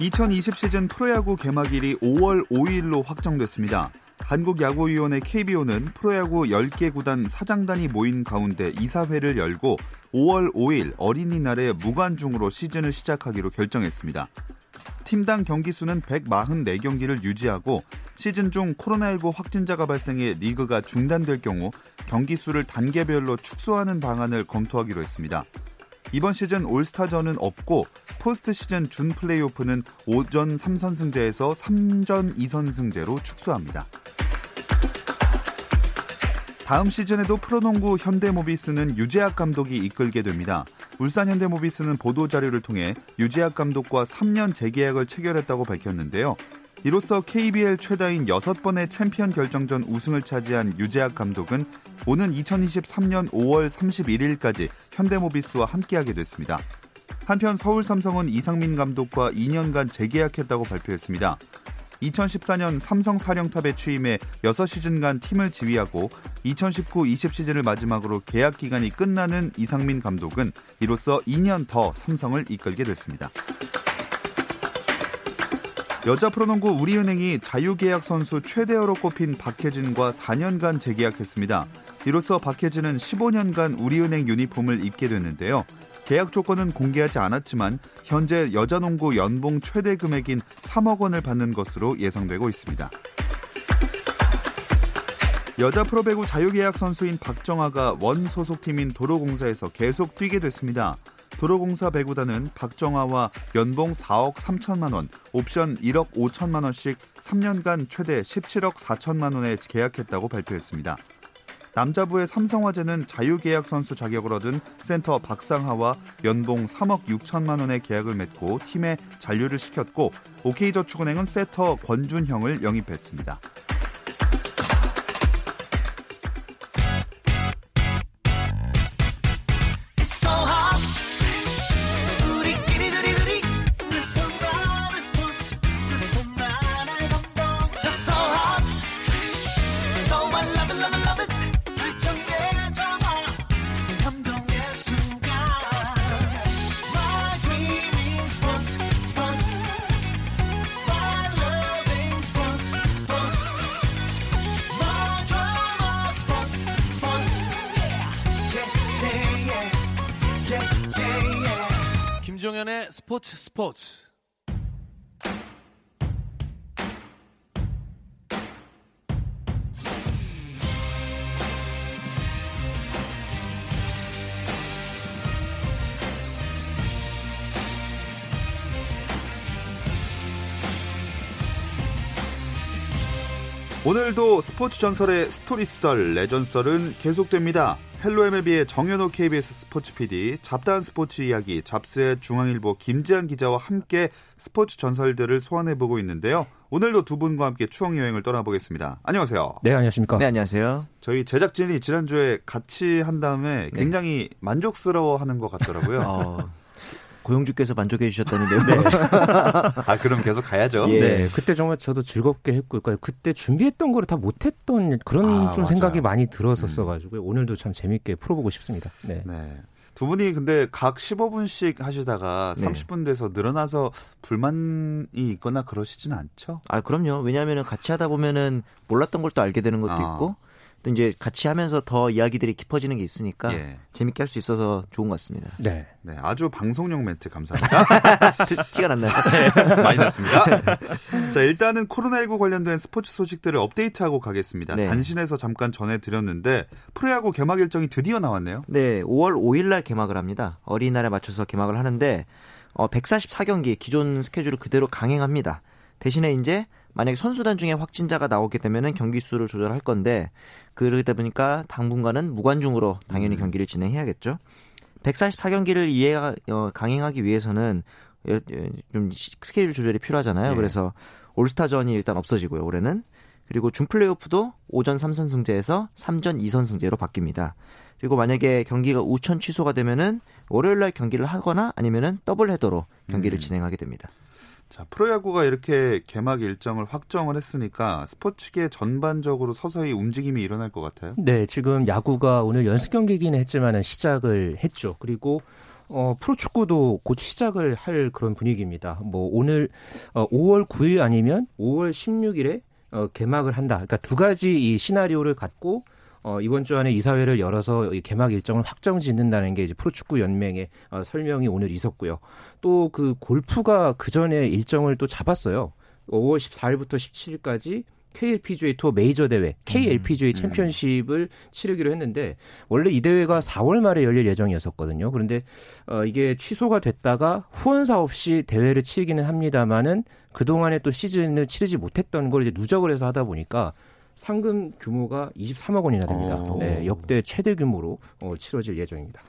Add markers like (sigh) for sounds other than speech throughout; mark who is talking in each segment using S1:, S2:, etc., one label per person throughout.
S1: 2020 시즌 프로야구 개막일이 5월 5일로 확정됐습니다. 한국야구위원회 KBO는 프로야구 10개 구단 사장단이 모인 가운데 이사회를 열고 5월 5일 어린이날에 무관중으로 시즌을 시작하기로 결정했습니다. 팀당 경기 수는 144경기를 유지하고 시즌 중 코로나19 확진자가 발생해 리그가 중단될 경우 경기 수를 단계별로 축소하는 방안을 검토하기로 했습니다. 이번 시즌 올스타전은 없고 포스트 시즌 준 플레이오프는 5전 3선승제에서 3전 2선승제로 축소합니다. 다음 시즌에도 프로농구 현대모비스는 유재학 감독이 이끌게 됩니다. 울산 현대모비스는 보도 자료를 통해 유재학 감독과 3년 재계약을 체결했다고 밝혔는데요. 이로써 KBL 최다인 6번의 챔피언 결정전 우승을 차지한 유재학 감독은 오는 2023년 5월 31일까지 현대모비스와 함께하게 됐습니다. 한편 서울 삼성은 이상민 감독과 2년간 재계약했다고 발표했습니다. 2014년 삼성 사령탑에 취임해 6시즌간 팀을 지휘하고 2019-20 시즌을 마지막으로 계약 기간이 끝나는 이상민 감독은 이로써 2년 더 삼성을 이끌게 됐습니다. 여자 프로농구 우리은행이 자유계약 선수 최대어로 꼽힌 박혜진과 4년간 재계약했습니다. 이로써 박혜진은 15년간 우리은행 유니폼을 입게 됐는데요. 계약 조건은 공개하지 않았지만 현재 여자농구 연봉 최대 금액인 3억 원을 받는 것으로 예상되고 있습니다. 여자 프로배구 자유계약 선수인 박정아가 원 소속팀인 도로공사에서 계속 뛰게 됐습니다. 도로공사 배구단은 박정아와 연봉 4억 3천만 원, 옵션 1억 5천만 원씩 3년간 최대 17억 4천만 원에 계약했다고 발표했습니다. 남자부의 삼성화재는 자유계약 선수 자격을 얻은 센터 박상하와 연봉 3억 6천만 원의 계약을 맺고 팀에 잔류를 시켰고 OK저축은행은 세터 권준형을 영입했습니다. 오늘도 스포츠 전설의 스토리 썰, 레전 썰은 계속됩니다. 헬로 MLB의 정현호 KBS 스포츠 PD, 잡다한 스포츠 이야기, 잡스의 중앙일보 김지한 기자와 함께 스포츠 전설들을 소환해보고 있는데요. 오늘도 두 분과 함께 추억 여행을 떠나보겠습니다. 안녕하세요.
S2: 네, 안녕하십니까.
S3: 네, 안녕하세요.
S1: 저희 제작진이 지난주에 같이 한 다음에
S3: 네.
S1: 굉장히 만족스러워 하는 것 같더라고요. (laughs)
S3: 어, 고용주께서 만족해 주셨다는데요. (laughs) 네.
S1: 아, 그럼 계속 가야죠.
S3: 예.
S2: 네, 그때 정말 저도 즐겁게 했고, 그러니까 그때 준비했던 거를 다 못했던 그런
S1: 아,
S2: 좀
S1: 맞아요.
S2: 생각이 많이 들었었어가지고 오늘도 참 재밌게 풀어보고 싶습니다. 네.
S1: 네. 두 분이 근데 각 15분씩 하시다가
S3: 네.
S1: 30분 돼서 늘어나서 불만이 있거나 그러시진 않죠?
S3: 아, 그럼요. 왜냐하면 같이 하다 보면은 몰랐던 걸 또 알게 되는 것도
S1: 아.
S3: 있고 또 이제 같이 하면서 더 이야기들이 깊어지는 게 있으니까
S1: 예.
S3: 재밌게 할 수 있어서 좋은 것 같습니다.
S2: 네.
S1: 네, 아주 방송용 멘트 감사합니다. (laughs)
S3: 티- 티가 났나요? (laughs)
S1: 많이 났습니다. 자, 일단은 코로나19 관련된 스포츠 소식들을 업데이트하고 가겠습니다.
S3: 네.
S1: 단신에서 잠깐 전해드렸는데 프로야구 개막 일정이 드디어 나왔네요.
S3: 네, 5월 5일 날 개막을 합니다. 어린이날에 맞춰서 개막을 하는데 어, 144경기 기존 스케줄을 그대로 강행합니다. 대신에 이제 만약에 선수단 중에 확진자가 나오게 되면은 경기 수를 조절할 건데 그러다 보니까 당분간은 무관중으로 당연히
S1: 음.
S3: 경기를 진행해야겠죠. 144경기를 이해 어, 강행하기 위해서는 좀 시- 스케줄 조절이 필요하잖아요.
S1: 예.
S3: 그래서 올스타전이 일단 없어지고요. 올해는 그리고 준 플레이오프도 오전 3선 승제에서 3전 2선 승제로 바뀝니다. 그리고 만약에 경기가 우천 취소가 되면은 월요일 날 경기를 하거나 아니면은 더블 헤더로 경기를
S1: 음.
S3: 진행하게 됩니다.
S1: 자, 프로야구가 이렇게 개막 일정을 확정을 했으니까 스포츠계 전반적으로 서서히 움직임이 일어날 것 같아요.
S2: 네, 지금 야구가 오늘 연습 경기이긴 했지만은 시작을 했죠. 그리고 어, 프로축구도 곧 시작을 할 그런 분위기입니다. 뭐 오늘 어, 5월 9일 아니면 5월 16일에 어, 개막을 한다. 그러니까 두 가지 이 시나리오를 갖고 어, 이번 주 안에 이사회를 열어서 이 개막 일정을 확정 짓는다는 게 이제 프로축구 연맹의 어, 설명이 오늘 있었고요. 또 그 골프가 그 전에 일정을 또 잡았어요. 5월 14일부터 17일까지 KLPGA 투어 메이저 대회 KLPGA 챔피언십을 치르기로 했는데 원래 이 대회가 4월 말에 열릴 예정이었었거든요. 그런데 어, 이게 취소가 됐다가 후원사 없이 대회를 치르기는 합니다만은 그 동안에 또 시즌을 치르지 못했던 걸 이제 누적을 해서 하다 보니까 상금 규모가 23억 원이나 됩니다.
S1: 오.
S2: 네, 역대 최대 규모로 어, 치러질 예정입니다.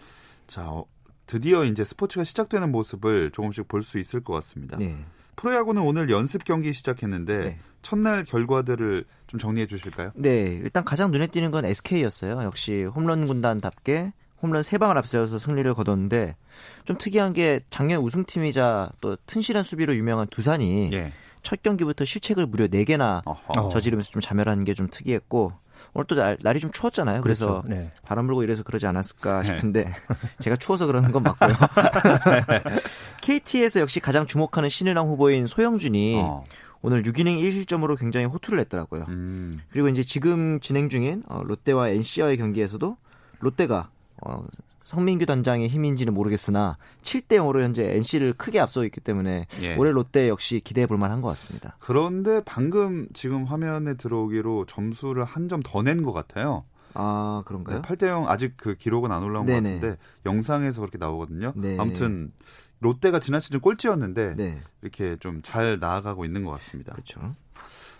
S1: 자, 어, 드디어 이제 스포츠가 시작되는 모습을 조금씩 볼 수 있을 것 같습니다.
S3: 네.
S1: 프로야구는 오늘 연습 경기 시작했는데
S3: 네.
S1: 첫날 결과들을 좀 정리해 주실까요?
S3: 네, 일단 가장 눈에 띄는 건 SK였어요. 역시 홈런 군단답게 홈런 세방을 앞세워서 승리를 거뒀는데 좀 특이한 게 작년 우승팀이자 또 튼실한 수비로 유명한 두산이
S1: 예.
S3: 첫 경기부터 실책을 무려 4개나
S1: 어허.
S2: 어.
S3: 저지르면서 좀 자멸하는 게 좀 특이했고 오늘 또 날, 날이 좀 추웠잖아요. 그래서
S2: 그렇죠. 네.
S3: 바람 불고 이래서 그러지 않았을까
S1: 네.
S3: 싶은데 (laughs) 제가 추워서 그러는 건 맞고요. (laughs) KT에서 역시 가장 주목하는 신인왕 후보인 소영준이
S1: 어.
S3: 오늘 6이닝 1실점으로 굉장히 호투를 냈더라고요.
S1: 음.
S3: 그리고 이제 지금 진행 중인 어, 롯데와 NC와의 경기에서도 롯데가 어, 성민규 단장의 힘인지는 모르겠으나 7대 0으로 현재 NC를 크게 앞서 있기 때문에
S1: 예.
S3: 올해 롯데 역시 기대해 볼 만한 것 같습니다.
S1: 그런데 방금 지금 화면에 들어오기로 점수를 한 점 더 낸 것 같아요.
S3: 아
S1: 네,
S3: 그런가요?
S1: 8대 0 아직 그 기록은 안 올라온
S3: 네네.
S1: 것 같은데 영상에서 그렇게 나오거든요.
S3: 네.
S1: 아무튼 롯데가 지난 시즌 꼴찌였는데
S3: 네,
S1: 이렇게 좀 잘 나아가고 있는 것 같습니다.
S3: 그렇죠.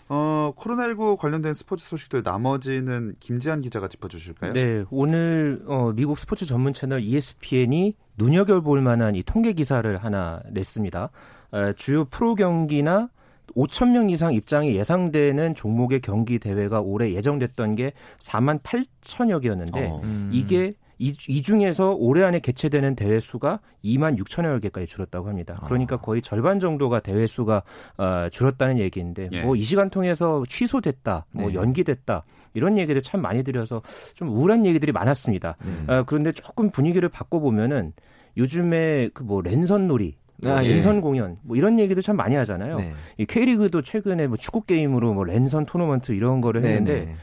S1: 어, 코로나19 관련된 스포츠 소식들 나머지는 김지한 기자가 짚어주실까요?
S2: 네, 오늘 어, 미국 스포츠 전문 채널 ESPN이 눈여겨볼 만한 이 통계 기사를 하나 냈습니다. 어, 주요 프로 경기나 5천 명 이상 입장이 예상되는 종목의 경기 대회가 올해 예정됐던 게 4만 8천여 개였는데
S1: 어.
S3: 음.
S2: 이게 이, 이 중에서 올해 안에 개최되는 대회 수가 2만 6천여 개까지 줄었다고 합니다. 그러니까 거의 절반 정도가 대회 수가 어, 줄었다는 얘기인데
S1: 예.
S2: 뭐이 시간 통해서 취소됐다, 뭐
S3: 네.
S2: 연기됐다 이런 얘기들 참 많이 들여서 좀 우울한 얘기들이 많았습니다.
S3: 네.
S2: 아, 그런데 조금 분위기를 바꿔 보면은 요즘에 그 뭐 랜선 놀이, 뭐
S3: 아, 예.
S2: 랜선 공연 뭐 이런 얘기들 참 많이 하잖아요.
S3: 네.
S2: 이 K리그도 최근에 뭐 축구 게임으로 뭐 랜선 토너먼트 이런 거를 했는데
S3: 네,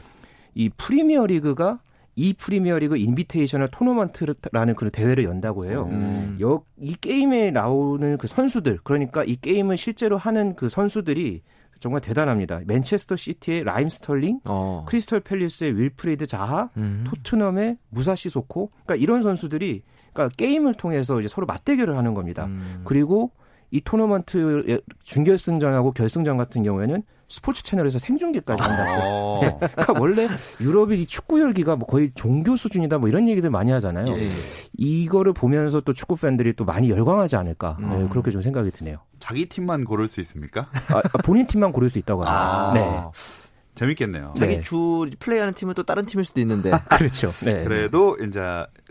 S2: 이 프리미어 리그가 이 프리미어 리그 인비테이셔널 토너먼트라는 그런 대회를 연다고 해요.
S3: 음.
S2: 여, 이 게임에 나오는 그 선수들, 그러니까 이 게임을 실제로 하는 그 선수들이 정말 대단합니다. 맨체스터 시티의 라힘 스털링,
S3: 어.
S2: 크리스털 팰리스의 윌프리드 자하,
S3: 음.
S2: 토트넘의 무사 시소코, 그러니까 이런 선수들이 그러니까 게임을 통해서 이제 서로 맞대결을 하는 겁니다.
S3: 음.
S2: 그리고 이 토너먼트 준결승전하고 결승전 같은 경우에는 스포츠 채널에서 생중계까지 한다고.
S1: 어. (laughs)
S2: 그러니까 원래 유럽의 이 축구 열기가 뭐 거의 종교 수준이다 뭐 이런 얘기들 많이 하잖아요.
S3: 예.
S2: 이거를 보면서 또 축구 팬들이 또 많이 열광하지 않을까 네,
S3: 음.
S2: 그렇게 좀 생각이 드네요.
S1: 자기 팀만 고를 수 있습니까?
S2: 아, 본인 팀만 고를 수 있다고 합니다.
S1: 아.
S2: 네,
S1: 재밌겠네요.
S3: 자기
S2: 네.
S3: 주 플레이하는 팀은 또 다른 팀일 수도 있는데. (laughs)
S2: 그렇죠. 네.
S1: 그래도 이제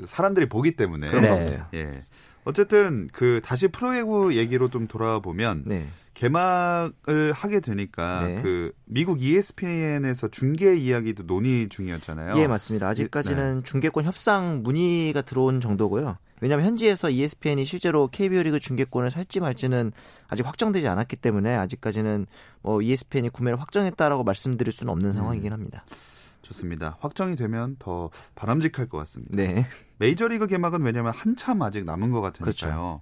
S1: 사람들이 보기 때문에
S2: 네.
S1: 예. 어쨌든 그 다시 프로야구 얘기로 좀 돌아보면
S3: 네.
S1: 개막을 하게 되니까
S3: 네.
S1: 그 미국 ESPN에서 중계 이야기도 논의 중이었잖아요.
S3: 예, 맞습니다. 아직까지는 중계권 협상 문의가 들어온 정도고요. 왜냐하면 현지에서 ESPN이 실제로 KBO 리그 중계권을 살지 말지는 아직 확정되지 않았기 때문에 아직까지는 뭐 ESPN이 구매를 확정했다라고 말씀드릴 수는 없는 상황이긴 합니다.
S1: 좋습니다. 확정이 되면 더 바람직할 것 같습니다.
S3: 네.
S1: 메이저리그 개막은 왜냐하면 한참 아직 남은 것 같으니까요.
S3: 그렇죠.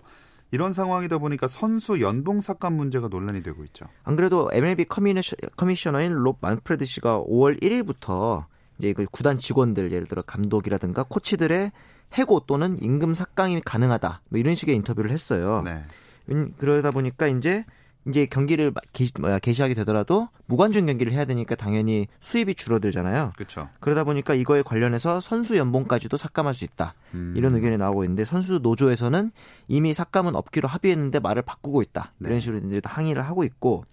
S1: 이런 상황이다 보니까 선수 연봉 삭감 문제가 논란이 되고 있죠.
S3: 안 그래도 MLB 커미셔, 커미셔너인 롭 만프레드 씨가 5월 1일부터 이제 그 구단 직원들 예를 들어 감독이라든가 코치들의 해고 또는 임금 삭감이 가능하다 뭐 이런 식의 인터뷰를 했어요.
S1: 네.
S3: 음, 그러다 보니까 이제 이제 경기를 개시, 뭐야, 개시하게 되더라도 무관중 경기를 해야 되니까 당연히 수입이 줄어들잖아요.
S1: 그렇죠.
S3: 그러다 보니까 이거에 관련해서 선수 연봉까지도 삭감할 수 있다.
S1: 음.
S3: 이런 의견이 나오고 있는데 선수 노조에서는 이미 삭감은 없기로 합의했는데 말을 바꾸고 있다.
S1: 네.
S3: 이런 식으로 이제 항의를 하고 있고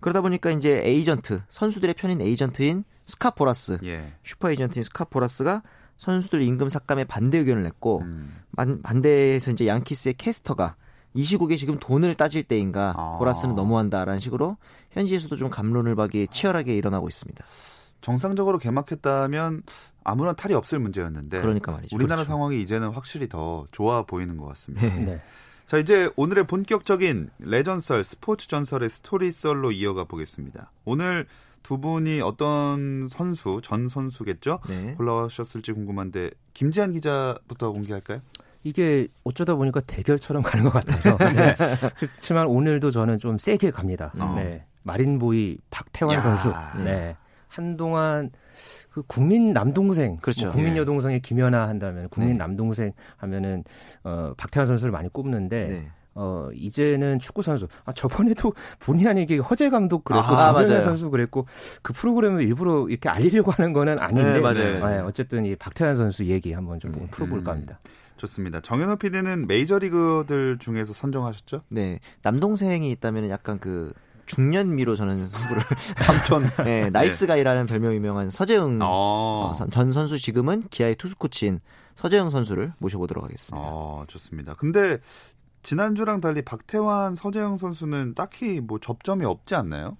S3: 그러다 보니까 이제 에이전트 선수들의 편인 에이전트인 스캇 보라스
S1: 예.
S3: 슈퍼 에이전트인 스캇 보라스가 선수들 임금 삭감에 반대 의견을 냈고
S1: 음.
S3: 반, 반대해서 이제 양키스의 캐스터가 이 시국에 지금 돈을 따질 때인가
S1: 아.
S3: 보라스는 너무한다라는 식으로 현지에서도 좀 갑론을박이 치열하게 일어나고 있습니다.
S1: 정상적으로 개막했다면 아무런 탈이 없을 문제였는데
S3: 그러니까 말이죠.
S1: 우리나라
S3: 그렇죠.
S1: 상황이 이제는 확실히 더 좋아 보이는 것 같습니다.
S3: 네.
S2: 네.
S1: 자 이제 오늘의 본격적인 레전썰 스포츠 전설의 스토리썰로 이어가 보겠습니다. 오늘 두 분이 어떤 선수 전 선수겠죠?
S3: 네.
S1: 골라오셨을지 궁금한데 김지한 기자부터 공개할까요?
S2: 이게 어쩌다 보니까 대결처럼 (laughs) 가는 것 같아서. 네. 그렇지만 오늘도 저는 좀 세게 갑니다.
S1: 어.
S2: 네. 마린보이 박태환
S1: 야.
S2: 선수. 네. 한동안 그 국민 남동생,
S3: 그렇죠.
S2: 뭐 국민
S1: 예.
S2: 여동생의 김연아 한다면 국민
S3: 네.
S2: 남동생 하면은 어 박태환 선수를 많이 꼽는데
S3: 네.
S2: 어 이제는 축구 선수. 아 저번에도 (laughs) 본의 아니게 허재 감독 그랬고
S3: 아, 맞아요.
S2: 선수 그랬고 그 프로그램을 일부러 이렇게 알리려고 하는 거는 아닌데
S3: 네, 맞아요.
S2: 네, 어쨌든 이 박태환 선수 얘기 한번 좀
S3: 네.
S2: 풀어볼까
S1: 음.
S2: 합니다.
S1: 좋습니다. 정현호 PD는 메이저리거들 중에서 선정하셨죠?
S3: 네. 남동생이 있다면 약간 그 중년미로 저는 승부를 (laughs)
S1: 삼촌. (laughs)
S3: 네, nice guy라는 별명 유명한 서재응
S1: 어.
S3: 어, 선- 전 선수 지금은 기아의 투수 코치인 서재흥 선수를 모셔보도록 하겠습니다.
S1: 어, 좋습니다. 근데 지난주랑 달리 박태환, 서재영 선수는 딱히 뭐 접점이 없지 않나요?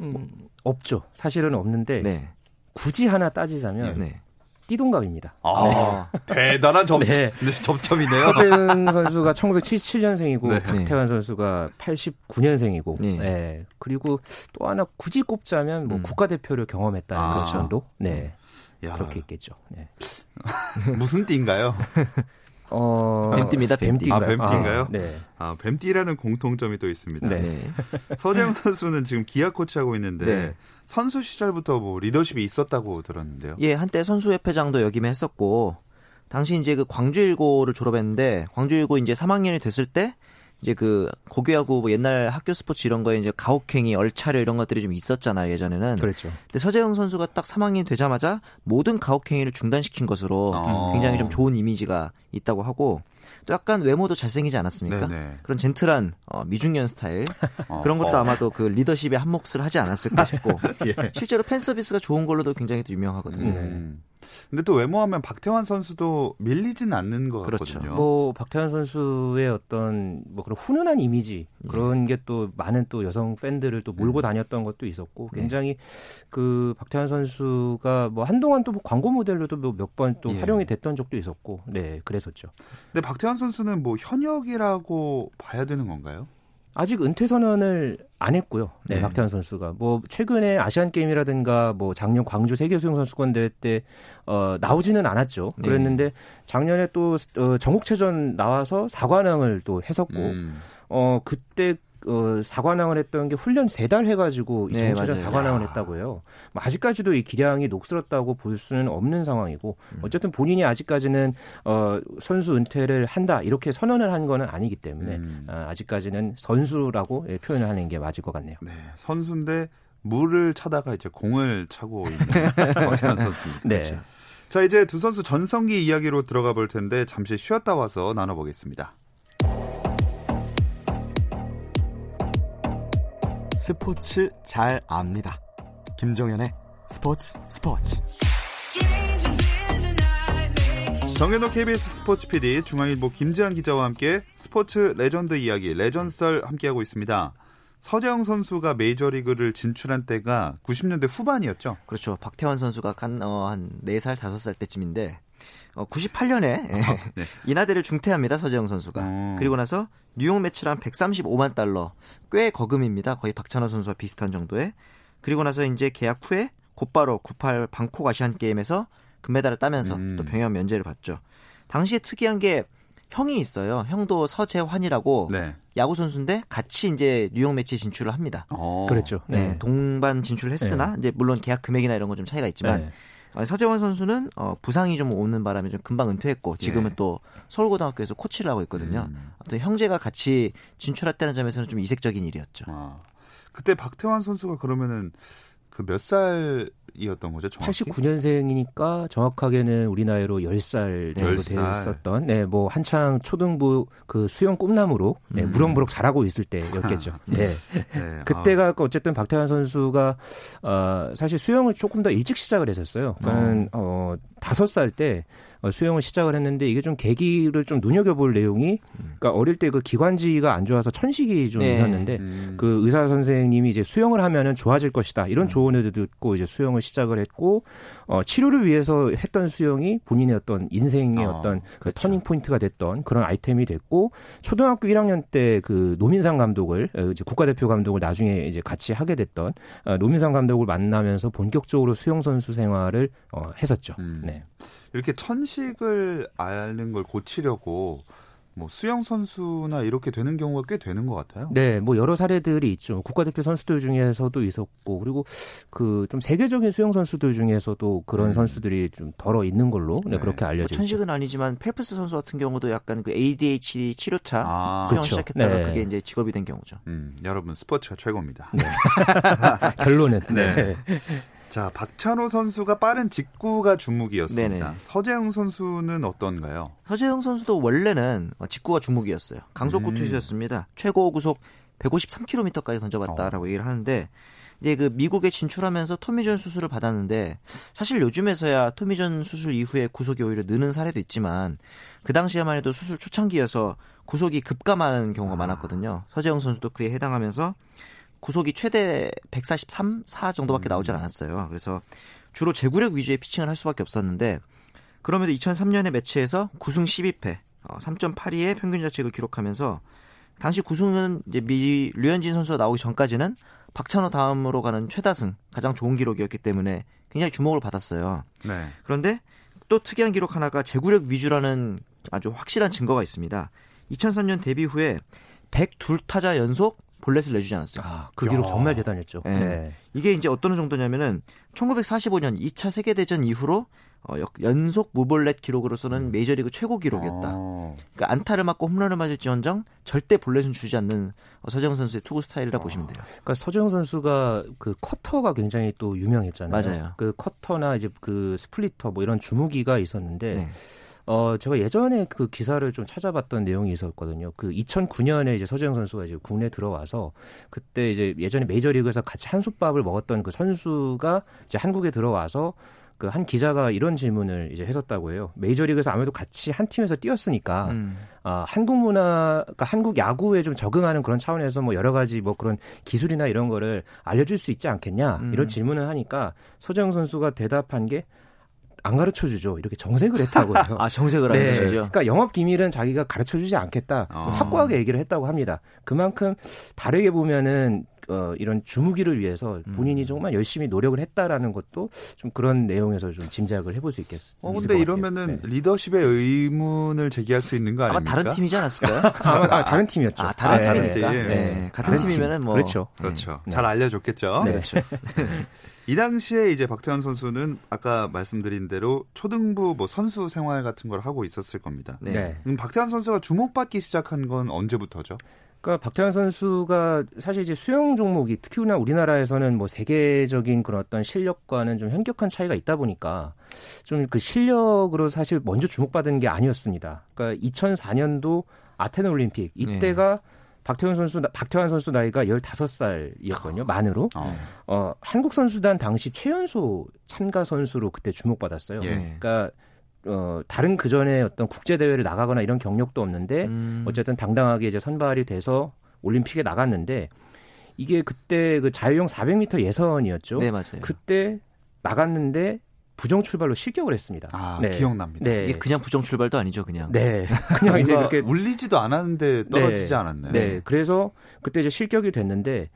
S2: 음, 없죠. 사실은 없는데
S3: 네.
S2: 굳이 하나 따지자면
S3: 네.
S2: 띠동갑입니다.
S1: 아, 대단한 접, (laughs)
S2: 네.
S1: 네, 접점이네요.
S2: 서재은 선수가 1977년생이고
S1: 네.
S2: 박태환 선수가 89년생이고
S3: 네.
S2: 네. 그리고 또 하나 굳이 꼽자면 뭐
S3: 음.
S2: 국가대표를 경험했다는
S1: 아.
S2: 그 정도 네
S1: 야,
S2: 그렇게 있겠죠. 네. (laughs)
S1: 무슨 띠인가요? (laughs)
S2: 어,
S3: 뱀띠입니다, 뱀띠.
S1: 아, 뱀띠인가요?
S2: 아, 네.
S1: 아, 뱀띠라는 공통점이 또 있습니다.
S2: 네.
S3: 네.
S1: 서재영 선수는 지금 기아 코치하고 있는데
S3: 네.
S1: 선수 시절부터 뭐 리더십이 있었다고 들었는데요.
S3: 예, 한때 선수협회장도 역임했었고 당시 이제 그 광주일고를 졸업했는데 광주일고 이제 3학년이 됐을 때 이제 그 고교야구 뭐 옛날 학교 스포츠 이런 거에 이제 가혹행위, 얼차려 이런 것들이 좀 있었잖아요 예전에는.
S2: 그렇죠.
S3: 근데 서재영 선수가 딱 3학년이 되자마자 모든 가혹행위를 중단시킨 것으로
S1: 어.
S3: 굉장히 좀 좋은 이미지가 있다고 하고 또 약간 외모도 잘생기지 않았습니까?
S1: 네네.
S3: 그런 젠틀한 어, 미중년 스타일
S1: 어,
S3: 그런 것도
S1: 어.
S3: 아마도 그 리더십에 한 몫을 하지 않았을까 (laughs) 싶고
S1: 예.
S3: 실제로 팬 서비스가 좋은 걸로도 굉장히 또 유명하거든요.
S1: 음. 근데 또 외모하면 박태환 선수도 밀리진 않는 것
S3: 그렇죠.
S1: 같거든요.
S2: 뭐 박태환 선수의 어떤 뭐 그런 훈훈한 이미지
S3: 예.
S2: 그런 게 또 많은 또 여성 팬들을 또
S1: 음.
S2: 몰고 다녔던 것도 있었고
S3: 네.
S2: 굉장히 그 박태환 선수가 뭐 한동안 또 광고 모델로도 뭐 몇번또
S1: 예.
S2: 활용이 됐던 적도 있었고 네 그랬었죠.
S1: 근데 박태환 선수는 뭐 현역이라고 봐야 되는 건가요?
S2: 아직 은퇴 선언을 안 했고요. 네,
S1: 네.
S2: 박태환 선수가 뭐 최근에 아시안 게임이라든가 뭐 작년 광주 세계 수영 선수권 대회 때 어, 나오지는 않았죠.
S3: 네.
S2: 그랬는데 작년에 또 어, 전국체전 나와서 사관왕을 또 했었고
S1: 음.
S2: 어 그때 어 사관왕을 했던 게 훈련 세 달 해가지고 이
S3: 네,
S2: 전국체전
S3: 맞아요.
S2: 사관왕을
S1: 야.
S2: 했다고요. 뭐 아직까지도 이 기량이 녹슬었다고 볼 수는 없는 상황이고
S3: 음.
S2: 어쨌든 본인이 아직까지는 어 선수 은퇴를 한다 이렇게 선언을 한 거는 아니기 때문에
S1: 음.
S2: 아, 아직까지는 선수라고 예, 표현을 하는 게 맞을 것 같네요.
S1: 네, 선수인데 물을 차다가 이제 공을 차고 있는 (laughs) 박태환 선수입니다.
S2: 네.
S1: 자, 이제 두 선수 전성기 이야기로 들어가 볼 텐데 잠시 쉬었다 와서 나눠보겠습니다.
S4: 스포츠 잘 압니다. 김종현의 스포츠 스포츠.
S1: 정현호 KBS 스포츠 PD, 중앙일보 김지한 기자와 함께 스포츠 레전드 이야기, 레전썰 함께하고 있습니다. 서재영 선수가 메이저리그를 진출한 때가 90년대 후반이었죠.
S3: 그렇죠. 박태환 선수가 간, 어, 한 4살, 5살 때쯤인데, 어, 98년에 (laughs)
S1: 네. (laughs)
S3: 이나대를 중퇴합니다. 서재영 선수가.
S1: 어.
S3: 그리고 나서 뉴욕 매치랑 135만 달러. 꽤 거금입니다. 거의 박찬호 선수와 비슷한 정도에. 그리고 나서 이제 계약 후에 곧바로 98 방콕 아시안 게임에서 금메달을 따면서
S1: 음.
S3: 또 병역 면제를 받죠. 당시에 특이한 게 형이 있어요. 형도 서재환이라고
S1: 네.
S3: 야구 선수인데 같이 이제 뉴욕 매치 진출을 합니다.
S1: 어.
S2: 그랬죠.
S3: 네, 동반 진출을 했으나 이제 물론 계약 금액이나 이런 건 좀 차이가 있지만
S2: 네.
S3: 어, 서재원 선수는 어, 부상이 좀 오는 바람에 좀 금방 은퇴했고 지금은
S1: 예.
S3: 또 서울고등학교에서 코치를 하고 있거든요.
S1: 음.
S3: 또 형제가 같이 진출했다는 점에서는 좀 이색적인 일이었죠.
S1: 아. 그때 박태환 선수가 그러면은 그 몇 살 이었던 거죠? 정확히?
S2: 89년생이니까 정확하게는 우리 나이로 10살 정도
S1: 10살.
S2: 됐었던 네, 뭐 한창 초등부 그 수영 꿈나무로 네,
S3: 음.
S2: 무럭무럭 자라고 있을 때였겠죠. (laughs) 네.
S1: 네.
S2: 그때가 어쨌든 박태환 선수가 어, 사실 수영을 조금 더 일찍 시작을 했었어요. 그러니까 어, 다섯 살때 어, 수영을 시작을 했는데 이게 좀 계기를 좀 눈여겨볼 내용이 그러니까 어릴 때 그 기관지가 안 좋아서 천식이 좀
S3: 네.
S2: 있었는데
S1: 음.
S2: 그 의사 선생님이 이제 수영을 하면은 좋아질 것이다 이런 조언을 듣고 이제 수영을 시작을 했고 어, 치료를 위해서 했던 수영이 본인의 어떤 인생의
S1: 어,
S2: 어, 떤그
S3: 그렇죠.
S2: 터닝 포인트가 됐던 그런 아이템이 됐고 초등학교 1학년 때 그 노민상 감독을 어, 이제 국가대표 감독을 나중에 이제 같이 하게 됐던 어, 노민상 감독을 만나면서 본격적으로 수영 선수 생활을 어, 했었죠.
S1: 음.
S2: 네.
S1: 이렇게 천식을 앓는 걸 고치려고 뭐 수영 선수나 이렇게 되는 경우가 꽤 되는 것 같아요.
S2: 네, 뭐 여러 사례들이 있죠. 국가대표 선수들 중에서도 있었고 그리고 그 좀 세계적인 수영 선수들 중에서도 그런
S1: 음.
S2: 선수들이 좀 덜어 있는 걸로 네,
S1: 네.
S2: 그렇게
S3: 뭐
S2: 알려져 있죠.
S3: 천식은 아니지만 펠프스 선수 같은 경우도 약간 그 ADHD 치료차
S1: 아,
S3: 수영
S2: 그렇죠.
S3: 시작했다가
S2: 네.
S3: 그게 이제 직업이 된 경우죠.
S1: 음, 여러분 스포츠가 최고입니다. (laughs)
S2: 결론은
S1: 네. 자, 박찬호 선수가 빠른 직구가 주목이었습니다.
S3: 네네.
S1: 서재영 선수는 어떤가요?
S3: 서재영 선수도 원래는 어, 직구가 주목이었어요. 강속구
S1: 음.
S3: 투수였습니다. 최고 구속 153km까지 던져봤다라고 얘기를 하는데 이제 그 미국에 진출하면서 토미존 수술을 받았는데 사실 요즘에서야 토미존 수술 이후에 구속이 오히려 느는 사례도 있지만 그 당시에만 해도 수술 초창기여서 구속이 급감하는 경우가 많았거든요. 서재영 선수도 그에 해당하면서 구속이 최대 143, 4 정도밖에 나오질 않았어요. 그래서 주로 제구력 위주의 피칭을 할 수밖에 없었는데 그럼에도 2003년에 매치에서 9승 12패, 어, 3.82의 평균 자책을 기록하면서 당시 9승은 이제 미 류현진 선수가 나오기 전까지는 박찬호 다음으로 가는 최다승 가장 좋은 기록이었기 때문에 굉장히 주목을 받았어요.
S1: 네.
S3: 그런데 또 특이한 기록 하나가 제구력 위주라는 아주 확실한 증거가 있습니다. 2003년 데뷔 후에 102타자 연속 볼넷을 내주지 않았어요.
S2: 아, 그 기록
S1: 야.
S2: 정말 대단했죠.
S3: 네.
S2: 네.
S3: 이게 이제 어떤 정도냐면은 1945년 2차 세계 대전 이후로 어, 역- 연속 무볼넷 기록으로서는 메이저리그 최고 기록이었다.
S1: 어,
S3: 그러니까 안타를 맞고 홈런을 맞을지언정 절대 볼넷은 주지 않는 어, 서재응 선수의 투구 스타일이라고 보시면 돼요.
S2: 그러니까 서재응 선수가 그 커터가 굉장히 또 유명했잖아요.
S3: 맞아요.
S2: 그 커터나 이제 그 스플리터 뭐 이런 주무기가 있었는데
S3: 네.
S2: 어 제가 예전에 그 기사를 좀 찾아봤던 내용이 있었거든요. 그 2009년에 이제 서재응 선수가 이제 국내 들어와서 그때 이제 예전에 메이저리그에서 같이 한솥밥을 먹었던 그 선수가 이제 한국에 들어와서 그 한 기자가 이런 질문을 이제 했었다고 해요. 메이저리그에서 아무래도 같이 한 팀에서 뛰었으니까
S3: 음.
S2: 아, 한국 문화, 그러니까 한국 야구에 좀 적응하는 그런 차원에서 뭐 여러 가지 뭐 그런 기술이나 이런 거를 알려줄 수 있지 않겠냐
S3: 음.
S2: 이런 질문을 하니까 소정 선수가 대답한 게 안 가르쳐 주죠. 이렇게 정색을 했다고요. (laughs)
S3: 아 정색을
S2: 네.
S3: 하는 거죠.
S2: 그러니까 영업 기밀은 자기가 가르쳐 주지 않겠다.
S1: 어.
S2: 확고하게 얘기를 했다고 합니다. 그만큼 다르게 보면은 어, 이런 주무기를 위해서
S3: 음.
S2: 본인이 정말 열심히 노력을 했다라는 것도 좀 그런 내용에서 좀 짐작을 해볼 수 있겠습니다.
S1: 어, 근데 이러면은 리더십의 의문을 제기할 수 있는 거
S3: 아마
S1: 아닙니까?
S3: 다른 팀이지 않았을까요? (laughs)
S2: 아마 아, 다른 팀이었죠.
S3: 아 다른
S2: 네.
S3: 팀이니까.
S1: 예.
S3: 네. 같은
S2: 다른 팀.
S3: 팀이면은 뭐
S2: 그렇죠.
S1: 그렇죠.
S2: 네.
S1: 잘 알려줬겠죠.
S2: 네.
S3: 그렇죠. (laughs)
S1: 이 당시에 이제 박태환 선수는 아까 말씀드린 대로 초등부 뭐 선수 생활 같은 걸 하고 있었을 겁니다.
S3: 네.
S2: 네.
S1: 그럼 박태환 선수가 주목받기 시작한 건 언제부터죠?
S2: 그러니까 박태환 선수가 사실 이제 수영 종목이 특히나 우리나라에서는 뭐 세계적인 그런 어떤 실력과는 좀 현격한 차이가 있다 보니까 좀 그 실력으로 사실 먼저 주목받은 게 아니었습니다. 그러니까 2004년도 아테네 올림픽 이때가 박태환 선수 박태환 선수 나이가 15살이었거든요. 만으로.
S1: 어.
S2: 어, 한국 선수단 당시 최연소 참가 선수로 그때 주목받았어요.
S1: 예.
S2: 그러니까 어, 다른 그 전에 어떤 국제 대회를 나가거나 이런 경력도 없는데
S3: 음.
S2: 어쨌든 당당하게 이제 선발이 돼서 올림픽에 나갔는데 이게 그때 그 자유형 400m 예선이었죠.
S3: 네 맞아요.
S2: 그때 나갔는데 부정 출발로 실격을 했습니다.
S1: 아,
S2: 네.
S1: 기억납니다.
S2: 네.
S3: 이게 그냥 부정 출발도 아니죠, 그냥.
S2: 네. (laughs) 그냥 이제 그렇게
S1: 울리지도 않았는데 떨어지지
S2: 네.
S1: 않았나요?
S2: 네. 그래서 그때 이제 실격이 됐는데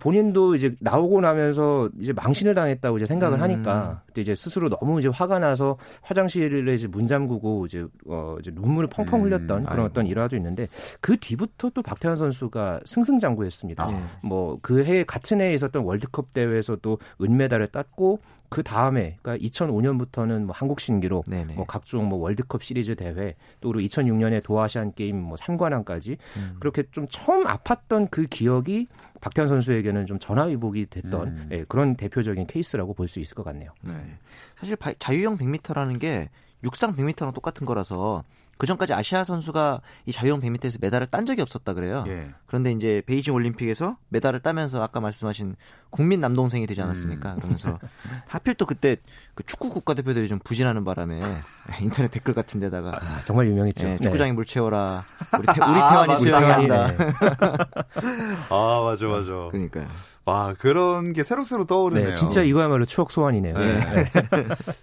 S2: 본인도 이제 나오고 나면서 이제 망신을 당했다고 이제 생각을
S3: 음.
S2: 하니까 그때 이제 스스로 너무 이제 화가 나서 화장실에 이제 문 잠그고 이제 어 이제 눈물을 펑펑
S1: 음,
S2: 흘렸던 그런
S1: 아이고.
S2: 어떤 일화도 있는데 그 뒤부터 또 박태환 선수가 승승장구했습니다.
S1: 아.
S3: 네.
S2: 뭐그 해 같은 해에 있었던 월드컵 대회에서도 은메달을 땄고 그 다음에 그러니까 2005년부터는 뭐 한국 신기록,
S3: 네네.
S2: 뭐 각종 뭐 월드컵 시리즈 대회, 또 그리고 2006년에 도아시안 게임 뭐 3관왕까지
S3: 음.
S2: 그렇게 좀 처음 아팠던 그 기억이 박태환 선수에게는 좀 전화위복이 됐던
S1: 음.
S2: 예, 그런 대표적인 케이스라고 볼 수 있을 것 같네요.
S3: 네. 사실 바- 자유형 100m라는 게 육상 100m랑 똑같은 거라서 그 전까지 아시아 선수가 이 자유형 100m에서 메달을 딴 적이 없었다 그래요.
S1: 예.
S3: 그런데 이제 베이징 올림픽에서 메달을 따면서 아까 말씀하신 국민 남동생이 되지 않았습니까? 그러면서 (laughs) 하필 또 그때 그 축구 국가대표들이 좀 부진하는 바람에 (laughs) 인터넷 댓글 같은 데다가
S2: 아, 정말 유명했죠.
S3: 예,
S2: 네.
S3: 축구장에 물 채워라. 우리, 태, (laughs) 우리
S1: 아,
S3: 태환이
S1: 맞아요.
S3: 수영해야
S2: 태환이,
S3: 한다.
S2: 네.
S1: 아 맞아 맞아.
S3: 그러니까요.
S1: 와 그런 게 새록새록 떠오르네요.
S2: 네, 진짜 이거야말로 추억 소환이네요.
S1: 네.
S2: 네.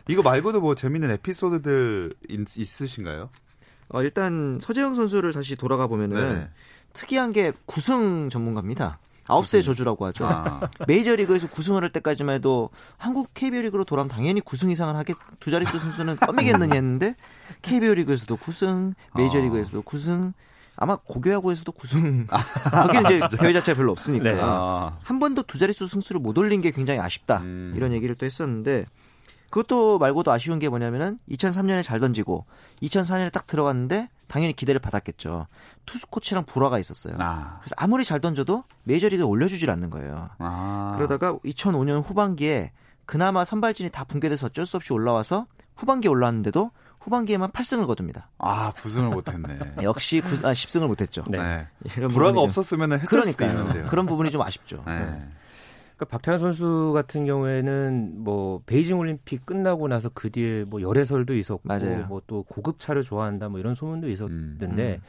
S1: 이거 말고도 뭐 재밌는 에피소드들 있, 있으신가요?
S3: 어, 일단 서재영 선수를 다시 돌아가 보면은
S1: 네.
S3: 특이한 게 구승 전문가입니다. 아홉 수의 저주라고 하죠.
S1: 아,
S3: 메이저리그에서 구승을 할 때까지만 해도 한국 KBO 리그로 돌아오면 당연히 구승 이상을 하겠 두 자릿수 선수는 껌이겠느냐 했는데 KBO 리그에서도 구승, 메이저리그에서도 구승, 아마 고교야구에서도 구승. (laughs) 거기는 이제 대회 자체가 별로 없으니까
S2: 네.
S1: 아,
S3: 한 번도 두 자릿수 승수를 못 올린 게 굉장히 아쉽다.
S1: 음.
S3: 이런 얘기를 또 했었는데 그것도 말고도 아쉬운 게 뭐냐면은 2003년에 잘 던지고 2004년에 딱 들어갔는데 당연히 기대를 받았겠죠. 투수 코치랑 불화가 있었어요.
S1: 아,
S3: 그래서 아무리 잘 던져도 메이저리그에 올려주질 않는 거예요.
S1: 아.
S3: 그러다가 2005년 후반기에 그나마 선발진이 다 붕괴돼서 어쩔 수 없이 올라와서 후반기에 올라왔는데도 후반기에만 8승을 거둡니다.
S1: 아 부승을 못했네. (laughs)
S3: 역시 구, 아, 10승을 못했죠.
S2: 네.
S1: 네. 불화가 없었으면 했을
S3: 그러니까요. 그런 부분이 좀 아쉽죠.
S1: 네.
S2: 그러니까 박태환 선수 같은 경우에는 뭐 베이징 올림픽 끝나고 나서 그 뒤에 뭐 열애설도 있었고. 뭐 또 고급 차를 좋아한다 뭐 이런 소문도 있었는데
S3: 음.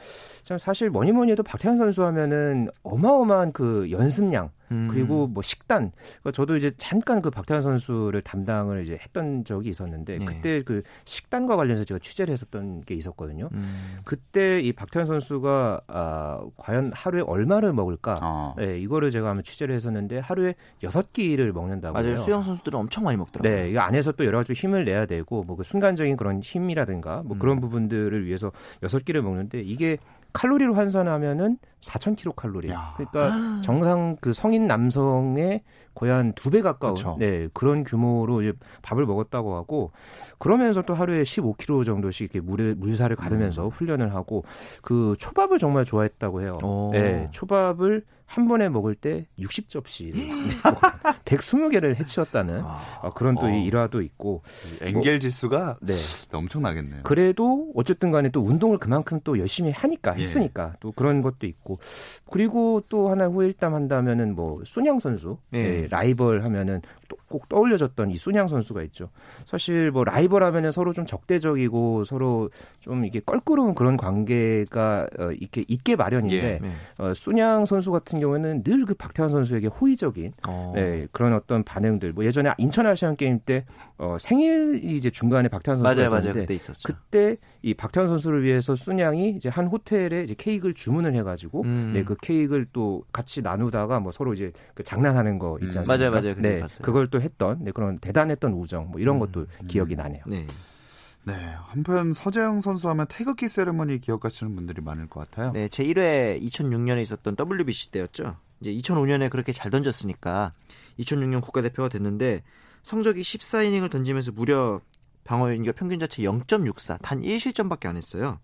S2: 참 사실 뭐니 뭐니 해도 박태환 선수 하면은 어마어마한 그 연습량
S3: 음.
S2: 그리고 뭐 식단 그러니까 저도 이제 잠깐 그 박태환 선수를 담당을 이제 했던 적이 있었는데
S3: 네.
S2: 그때 그 식단과 관련해서 제가 취재를 했었던 게 있었거든요.
S3: 음.
S2: 그때 이 박태환 선수가 아, 과연 하루에 얼마를 먹을까?
S1: 어.
S2: 네, 이거를 제가 한번 취재를 했었는데 하루에 여섯 끼를 먹는다고
S3: 맞아요. 수영 선수들은 엄청 많이 먹더라고요.
S2: 네, 이 안에서 또 여러 가지 힘을 내야 되고 뭐 그 순간적인 그런 힘이라든가 뭐 그런
S3: 음.
S2: 부분들을 위해서 여섯 끼를 먹는데 이게 칼로리로 환산하면은 4,000kcal 칼로리.
S1: 야.
S2: 그러니까 정상 그 성인 남성의 거의 한 두 배 가까운
S1: 그쵸.
S2: 네, 그런 규모로 이제 밥을 먹었다고 하고 그러면서 또 하루에 15kg 정도씩 이렇게 물에 물살을 가르면서 훈련을 하고 그 초밥을 정말 좋아했다고 해요.
S3: 오.
S2: 네, 초밥을 한 번에 먹을 때 60접시, 120개를 (laughs) 해치웠다는
S3: 아.
S2: 어, 그런 또
S1: 어.
S2: 이 일화도 있고.
S1: 엔겔 지수가
S2: 네.
S1: 엄청나겠네요.
S2: 그래도 어쨌든 간에 또 운동을 그만큼 또 열심히 하니까
S1: 예.
S2: 했으니까 또 그런 것도 있고 그리고 또 하나 후일담 한다면은 뭐 순양 선수
S3: 예.
S2: 예, 라이벌 하면은 또 꼭 떠올려졌던 이 순양 선수가 있죠. 사실 뭐 라이벌 하면은 서로 좀 적대적이고 서로 좀 이게 껄끄러운 그런 관계가 어, 이렇게 있게 마련인데
S3: 네.
S2: 어, 순양 선수 같은 경우에는 늘 그 박태환 선수에게 호의적인
S3: 어.
S2: 네, 그런 어떤 반응들. 뭐 예전에 인천 아시안 게임 때 어, 생일이 이제 중간에 박태환 선수가
S3: 맞아요, 맞아요. 그때 있었죠.
S2: 그때 이 박태환 선수를 위해서 순양이 이제 한 호텔에 이제 케이크를 주문을 해가지고
S3: 음.
S2: 네, 그 케이크를 또 같이 나누다가 뭐 서로 이제 그 장난하는 거 있지
S1: 음.
S2: 않습니까?
S3: 맞아요, 맞아요. 그거
S2: 네,
S3: 봤어요.
S2: 그걸 또 했던 네, 그런 대단했던 우정 뭐 이런 것도 기억이 나네요.
S3: 네.
S1: 네, 한편 서재영 선수 하면 태극기 세레머니 기억하시는 분들이 많을 것 같아요.
S3: 네, 제 1회 2006년에 있었던 WBC 때였죠. 이제 2005년에 그렇게 잘 던졌으니까 2006년 국가대표가 됐는데 성적이 14이닝을 던지면서 무려 방어 연결 평균 자체 0.64, 단 1실점밖에 안 했어요.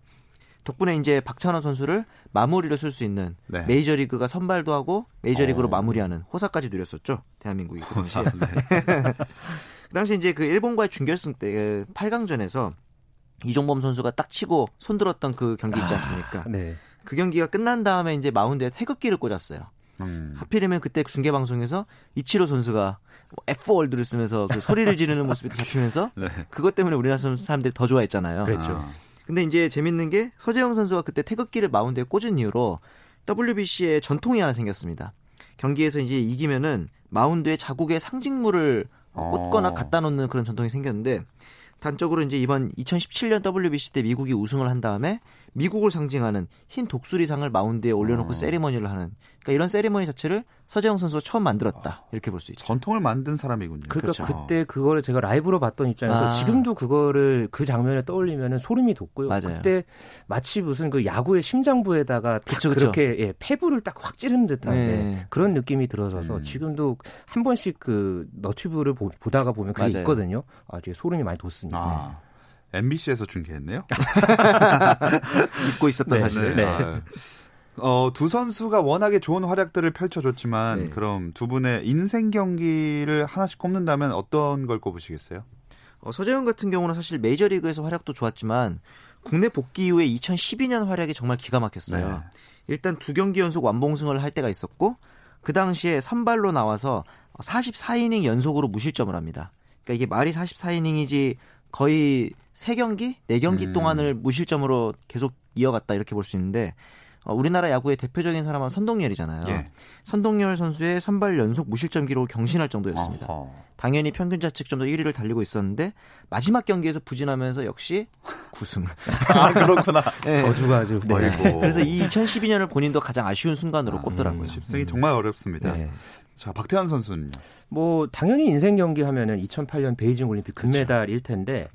S3: 덕분에 이제 박찬호 선수를 마무리로 쓸 수 있는
S1: 네.
S3: 메이저리그가 선발도 하고 메이저리그로
S1: 어.
S3: 마무리하는 호사까지 누렸었죠. 대한민국이 그 당시에.
S1: 네. (laughs)
S3: 그 당시 이제 그 일본과의 준결승 때 8강전에서 이종범 선수가 딱 치고 손들었던 그 경기 있지 않습니까?
S2: 네.
S3: 그 경기가 끝난 다음에 이제 마운드에 태극기를 꽂았어요.
S1: 음.
S3: 하필이면 그때 중계 방송에서 이치로 선수가 뭐 F 월드를 쓰면서 그 소리를 지르는 모습이 잡히면서 (laughs)
S1: 네.
S3: 그것 때문에 우리나라 사람들이 더 좋아했잖아요.
S2: 그랬죠.
S1: 아,
S3: 근데 이제 재밌는 게 서재영 선수가 그때 태극기를 마운드에 꽂은 이후로 WBC에 전통이 하나 생겼습니다. 경기에서 이제 이기면은 마운드에 자국의 상징물을
S1: 어.
S3: 꽂거나 갖다 놓는 그런 전통이 생겼는데 단적으로 이제 이번 2017년 WBC 때 미국이 우승을 한 다음에 미국을 상징하는 흰 독수리상을 마운드에 올려놓고
S1: 어.
S3: 세리머니를 하는 그러니까 이런 세리머니 자체를 서재영 선수가 처음 만들었다 이렇게 볼 수 있죠.
S1: 전통을 만든 사람이군요.
S2: 그러니까
S3: 그렇죠.
S2: 그때 그거를 제가 라이브로 봤던 입장에서
S3: 아.
S2: 지금도 그거를 그 장면을 떠올리면 소름이 돋고요.
S3: 맞아요.
S2: 그때 마치 무슨 그 야구의 심장부에다가 딱
S3: 그쵸, 그쵸.
S2: 그렇게 예, 폐부를 딱 확 찌르는 듯한
S3: 네.
S2: 네, 그런 느낌이 들어서서
S1: 음.
S2: 지금도 한 번씩 그 너튜브를 보, 다가 보면 그게
S3: 맞아요.
S2: 있거든요. 아, 되게 소름이 많이 돋습니다.
S1: 아, MBC에서 중계했네요. (laughs)
S3: 잊고 있었던
S2: 네,
S3: 사실.
S2: 네.
S1: 아, 어, 두 선수가 워낙에 좋은 활약들을 펼쳐줬지만
S3: 네.
S1: 그럼 두 분의 인생 경기를 하나씩 꼽는다면 어떤 걸 꼽으시겠어요?
S3: 어, 서재영 같은 경우는 사실 메이저리그에서 활약도 좋았지만 국내 복귀 이후에 2012년 활약이 정말 기가 막혔어요.
S1: 네.
S3: 일단 두 경기 연속 완봉승을 할 때가 있었고 그 당시에 선발로 나와서 44이닝 연속으로 무실점을 합니다. 그러니까 이게 말이 44이닝이지 거의 3경기, 4경기
S1: 음.
S3: 동안을 무실점으로 계속 이어갔다 이렇게 볼 수 있는데 어, 우리나라 야구의 대표적인 사람은 선동열이잖아요.
S1: 예.
S3: 선동열 선수의 선발 연속 무실점 기록을 경신할 정도였습니다.
S1: 어허.
S3: 당연히 평균 자책점도 1위를 달리고 있었는데 마지막 경기에서 부진하면서 역시 9승.
S1: 아, 그렇구나. (laughs)
S3: 네.
S2: 저주가 아주 네.
S1: 아이고.
S3: 그래서 이 2012년을 본인도 가장 아쉬운 순간으로 꼽더라고요.
S1: 음, 십승이 정말 어렵습니다.
S3: 네.
S1: 자, 박태환 선수는요.
S2: 뭐 당연히 인생 경기 하면은 2008년 베이징 올림픽 금메달일 텐데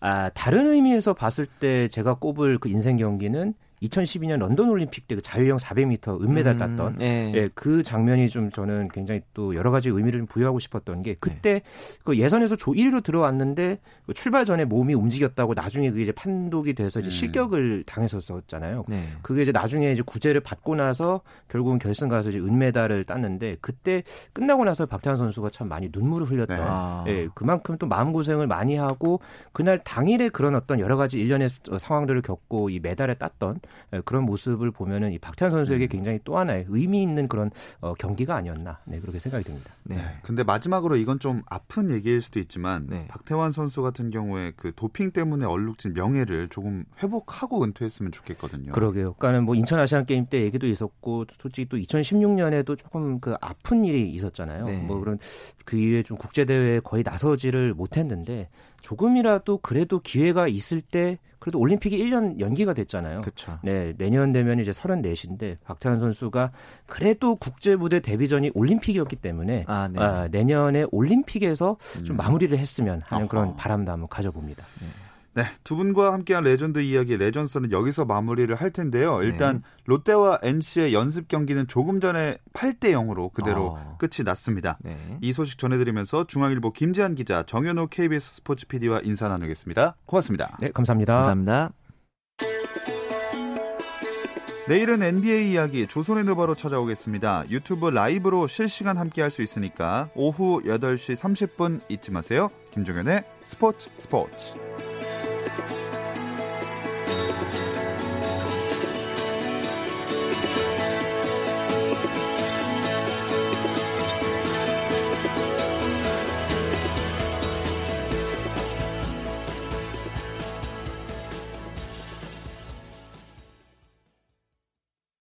S2: 아 다른 의미에서 봤을 때 제가 꼽을 그 인생 경기는 2012년 런던 올림픽 때 그 자유형 400m 은메달 땄던
S3: 네.
S2: 예, 그 장면이 좀 저는 굉장히 또 여러 가지 의미를 좀 부여하고 싶었던 게 그때 그 예선에서 조 1위로 들어왔는데 그 출발 전에 몸이 움직였다고 나중에 그게 이제 판독이 돼서 이제
S1: 음.
S2: 실격을 당했었잖아요.
S3: 네.
S2: 그게 이제 나중에 이제 구제를 받고 나서 결국은 결승 가서 이제 은메달을 땄는데 그때 끝나고 나서 박태환 선수가 참 많이 눈물을 흘렸던
S1: 네.
S3: 아.
S2: 예, 그만큼 또 마음 고생을 많이 하고 그날 당일에 그런 어떤 여러 가지 일련의 어, 상황들을 겪고 이 메달을 땄던 예, 그런 모습을 보면은 이 박태환 선수에게 굉장히 또 하나의 의미 있는 그런 어, 경기가 아니었나 네, 그렇게 생각이 듭니다.
S3: 네.
S1: 네. 근데 마지막으로 이건 좀 아픈 얘기일 수도 있지만
S3: 네.
S1: 박태환 선수 같은 경우에 그 도핑 때문에 얼룩진 명예를 조금 회복하고 은퇴했으면 좋겠거든요.
S2: 그러게요. 그러니까는 뭐 인천 아시안 게임 때 얘기도 있었고 솔직히 또 2016년에도 조금 그 아픈 일이 있었잖아요.
S3: 네.
S2: 뭐 그런 그 이후에 좀 국제 대회에 거의 나서지를 못했는데 조금이라도 그래도 기회가 있을 때 그래도 올림픽이 1년 연기가 됐잖아요.
S3: 그렇죠.
S2: 네, 내년 되면 이제 34인데 박태환 선수가 그래도 국제 무대 데뷔전이 올림픽이었기 때문에
S3: 아, 네.
S2: 아, 내년에 올림픽에서 좀
S1: 음.
S2: 마무리를 했으면 하는 그런
S1: 어허.
S2: 바람도 한번 가져봅니다.
S1: 네, 두 분과 함께한 레전드 이야기 레전썰은 여기서 마무리를 할 텐데요. 일단
S3: 네.
S1: 롯데와 NC의 연습 경기는 조금 전에 8대 0으로 그대로
S3: 어.
S1: 끝이 났습니다.
S3: 네.
S1: 이 소식 전해드리면서 중앙일보 김지한 기자, 정현호 KBS 스포츠 PD와 인사 나누겠습니다. 고맙습니다.
S2: 네, 감사합니다.
S3: 감사합니다.
S1: 내일은 NBA 이야기 조선의 느바로 찾아오겠습니다. 유튜브 라이브로 실시간 함께할 수 있으니까 오후 8시 30분 잊지 마세요. 김종현의 스포츠 스포츠. Mexican. (laughs)